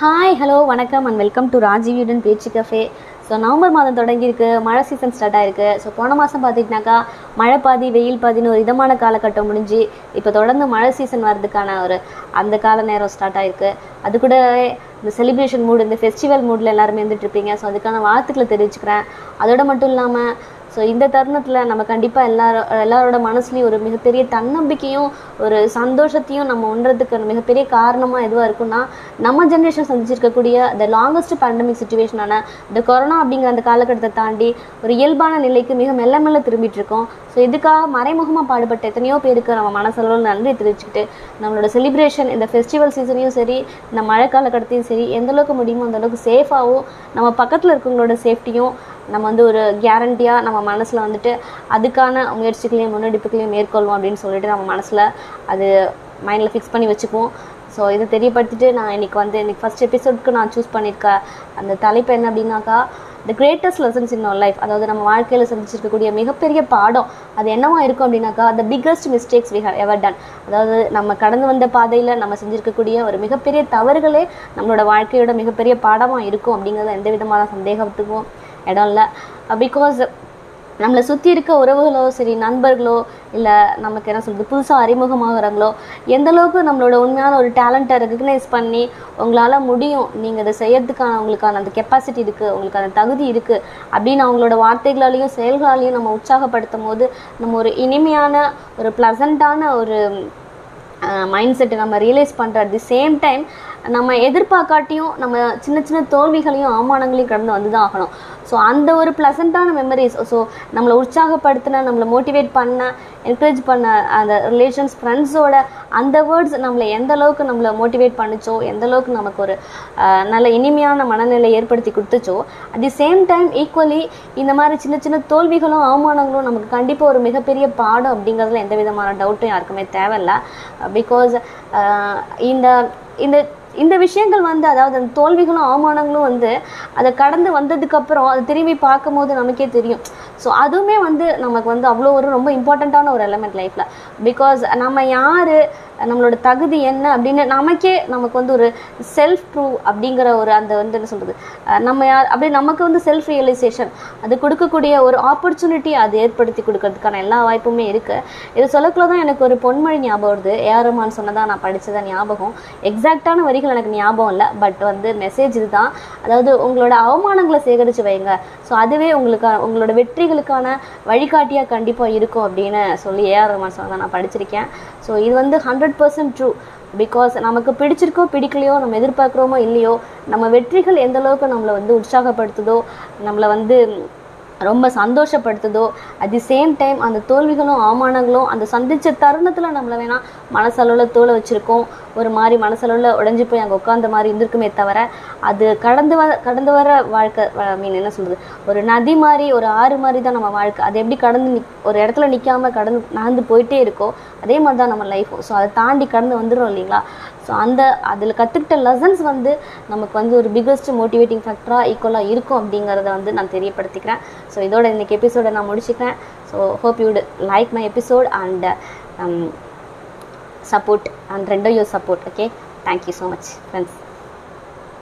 Hi hello வணக்கம் and welcome to ராஜீவியுடன் பேச்சு கஃபே ஸோ நவம்பர் மாதம் தொடங்கியிருக்கு மழை சீசன் ஸ்டார்ட் ஆயிருக்கு. ஸோ போன மாதம் பார்த்துக்கிட்டாக்கா மழை பாதி வெயில் பாதின்னு ஒரு இதமான காலகட்டம் முடிஞ்சு இப்போ தொடர்ந்து மழை சீசன் வர்றதுக்கான ஒரு அந்த கால நேரம் ஸ்டார்ட் ஆயிருக்கு. அது கூட இந்த செலிப்ரேஷன் மூடு இந்த ஃபெஸ்டிவல் மூடில் எல்லாருமே இருந்துட்டு இருப்பீங்க. ஸோ அதுக்கான வாழ்த்துக்களை தெரிவிச்சுக்கிறேன். அதோட மட்டும் இல்லாமல் ஸோ இந்த தருணத்தில் நம்ம கண்டிப்பாக எல்லாரும் எல்லாரோட மனசுலையும் ஒரு மிகப்பெரிய தன்னம்பிக்கையும் ஒரு சந்தோஷத்தையும் நம்ம உணர்றதுக்கு மிகப்பெரிய காரணமாக எதுவாக இருக்குன்னா நம்ம ஜென்ரேஷன் சந்திச்சிருக்கக்கூடிய த லாங்கஸ்ட் பேண்டமிக் சுச்சுவேஷனான இந்த கொரோனா அப்படிங்கிற அந்த காலகட்டத்தை தாண்டி ஒரு இயல்பான நிலைக்கு மிக மெல்ல மெல்ல திரும்பிட்டு இருக்கோம் ஸோ இதுக்காக மறைமுகமாக பாடுபட்ட எத்தனையோ பேருக்கு நம்ம மனசளவில் நன்றி தெரிவிச்சுக்கிட்டு நம்மளோட செலிப்ரேஷன் இந்த ஃபெஸ்டிவல் சீசனையும் சரி இந்த மழை காலகட்டத்தையும் சரி எந்தளவுக்கு முடியுமோ அந்தளவுக்கு சேஃபாகவும் நம்ம பக்கத்தில் இருக்கவங்களோட சேஃப்டியும் நம்ம வந்து ஒரு கேரண்டியாக நம்ம மனசில் வந்துட்டு அதுக்கான முயற்சிகளையும் முன்னெடுப்புகளையும் மேற்கொள்வோம் அப்படின்னு சொல்லிட்டு நம்ம மனசில் அது மைண்டில் ஃபிக்ஸ் பண்ணி வச்சுக்குவோம். ஸோ இதை தெரியப்படுத்திட்டு நான் இன்றைக்கி வந்து இன்றைக்கி ஃபஸ்ட் எபிசோட்க்கு நான் சூஸ் பண்ணியிருக்க அந்த தலைப்பு என்ன அப்படின்னாக்கா the greatest lessons in our life அதாவது நம்ம வாழ்க்கையில் சந்திச்சிருக்கக்கூடிய மிகப்பெரிய பாடம் அது என்னவா இருக்கும் அப்படின்னாக்கா the biggest mistakes we have ever done அதாவது நம்ம கடந்து வந்த பாதையில் நம்ம செஞ்சுருக்கக்கூடிய ஒரு மிகப்பெரிய தவறுகளே நம்மளோட வாழ்க்கையோட மிகப்பெரிய பாடமாக இருக்கும் அப்படிங்கிறது எந்த விதமான சந்தேகத்துக்கும் இடம் இல்லை பிகாஸ் நம்மளை சுற்றி இருக்க உறவுகளோ சரி நண்பர்களோ இல்லை நமக்கு என்ன சொல்கிறது புதுசாக அறிமுகமாகிறாங்களோ எந்த அளவுக்கு நம்மளோட உண்மையான ஒரு டேலண்ட்டை ரெகக்னைஸ் பண்ணி உங்களால் முடியும் நீங்கள் இதை செய்யறதுக்கான உங்களுக்கான அந்த கெப்பாசிட்டி இருக்குது உங்களுக்கு அந்த தகுதி இருக்குது அப்படின்னு அவங்களோட வார்த்தைகளாலையும் செயல்களாலையும் நம்ம உற்சாகப்படுத்தும் போது நம்ம ஒரு இனிமையான ஒரு ப்ளசண்ட்டான ஒரு மைண்ட் செட்டை நம்ம ரியலைஸ் பண்ணுற அட் தி சேம் டைம் நம்ம எதிர்பார்க்காட்டியும் நம்ம சின்ன சின்ன தோல்விகளையும் அவமானங்களையும் கடந்து வந்து தான் ஆகணும். ஸோ அந்த ஒரு ப்ளசண்ட்டான மெமரிஸ் ஸோ நம்மளை உற்சாகப்படுத்தின நம்மளை மோட்டிவேட் பண்ண என்கரேஜ் பண்ண அந்த ரிலேஷன்ஸ் ஃப்ரெண்ட்ஸோட அந்த வேர்ட்ஸ் நம்மளை எந்த அளவுக்கு நம்மளை மோட்டிவேட் பண்ணுச்சோ எந்த அளவுக்கு நமக்கு ஒரு நல்ல இனிமையான மனநிலை ஏற்படுத்தி கொடுத்துச்சோ at the same time equally இந்த மாதிரி சின்ன சின்ன தோல்விகளும் அவமானங்களும் நமக்கு கண்டிப்பாக ஒரு மிகப்பெரிய பாடம் அப்படிங்கிறதுல எந்த விதமான டவுட்டும் யாருக்குமே தேவையில்ல. பிகாஸ் இந்த இந்த இந்த விஷயங்கள் வந்து அதாவது அந்த தோல்விகளும் அவமானங்களும் வந்து அதை கடந்து வந்ததுக்கப்புறம் அதை திரும்பி பார்க்கும்போது நமக்கே தெரியும். ஸோ அதுவுமே வந்து நமக்கு வந்து அவ்வளோ ஒரு ரொம்ப இம்பார்ட்டண்ட்டான ஒரு எலமெண்ட் லைஃப்பில் பிகாஸ் நம்ம யார் நம்மளோட தகுதி என்ன அப்படின்னு நமக்கே நமக்கு வந்து ஒரு செல்ஃப் ப்ரூவ் அப்படிங்கிற ஒரு அந்த வந்து என்ன சொல்கிறது நம்ம யார் அப்படி நமக்கு வந்து செல்ஃப் ரியலைசேஷன் அது கொடுக்கக்கூடிய ஒரு ஆப்பர்ச்சுனிட்டி அது ஏற்படுத்தி கொடுக்கறதுக்கான எல்லா வாய்ப்புமே இருக்குது இது சொல்லக்குள்ள தான் எனக்கு ஒரு பொன்மொழி ஞாபகம் வருது. ஏஆர் ரஹ்மான் சொன்னதான் நான் படித்ததான் ஞாபகம். எக்ஸாக்டான வரிகள் எனக்கு ஞாபகம் இல்லை பட் வந்து மெசேஜ் இதுதான். அதாவது உங்களோட அவமானங்களை சேகரித்து வைங்க. ஸோ அதுவே உங்களுக்கு உங்களோட வெற்றி குழந்தைகளுக்கான வழிகாட்டியாக கண்டிப்பாக இருக்கும் அப்படின்னு சொல்லி ஏஆர் ரஹ்மான் சொன்னதான் நான் படிச்சிருக்கேன். ஸோ இது வந்து ஹண்ட்ரட் பர்சன்ட் ட்ரூ பிகாஸ் நமக்கு பிடிச்சிருக்கோ பிடிக்கலையோ நம்ம எதிர்பார்க்குறோமோ இல்லையோ நம்ம வெற்றிகள் எந்த அளவுக்கு நம்மளை வந்து உற்சாகப்படுத்துதோ நம்மளை வந்து ரொம்ப சந்தோஷப்படுத்துதோ அட் தி சேம் டைம் அந்த தோல்விகளும் அவமானங்களும் அந்த சந்தித்த தருணத்தில் நம்மளை வேணால் மனசளவில் தோலை வச்சுருக்கோம். ஒரு மாதிரி மனசளவில் உடஞ்சி போய் அங்கே உட்காந்த மாதிரி இருந்திருக்குமே தவிர அது கடந்து வர கடந்து வர வாழ்க்கை மீன் என்ன சொல்கிறது ஒரு நதி மாதிரி ஒரு ஆறு மாதிரி தான் நம்ம வாழ்க்கை. அது எப்படி கடந்து நிக் ஒரு இடத்துல நிற்காம கடந்து நடந்து போயிட்டே இருக்கோ அதே மாதிரி தான் நம்ம லைஃப்பும் ஸோ அதை தாண்டி கடந்து வந்துடும் இல்லைங்களா? ஸோ அந்த அதில் கற்றுக்கிட்ட லெசன்ஸ் வந்து நமக்கு வந்து ஒரு பிக்கஸ்ட் மோட்டிவேட்டிங் ஃபேக்டராக ஈக்குவலாக இருக்கும் அப்படிங்கிறத வந்து நான் தெரியப்படுத்திக்கிறேன். ஸோ இதோட இன்றைக்கி எபிசோடை நான் முடிச்சுக்கிறேன். So hope you like my episode and support and ரெண்டும் you support okay thank you so much friends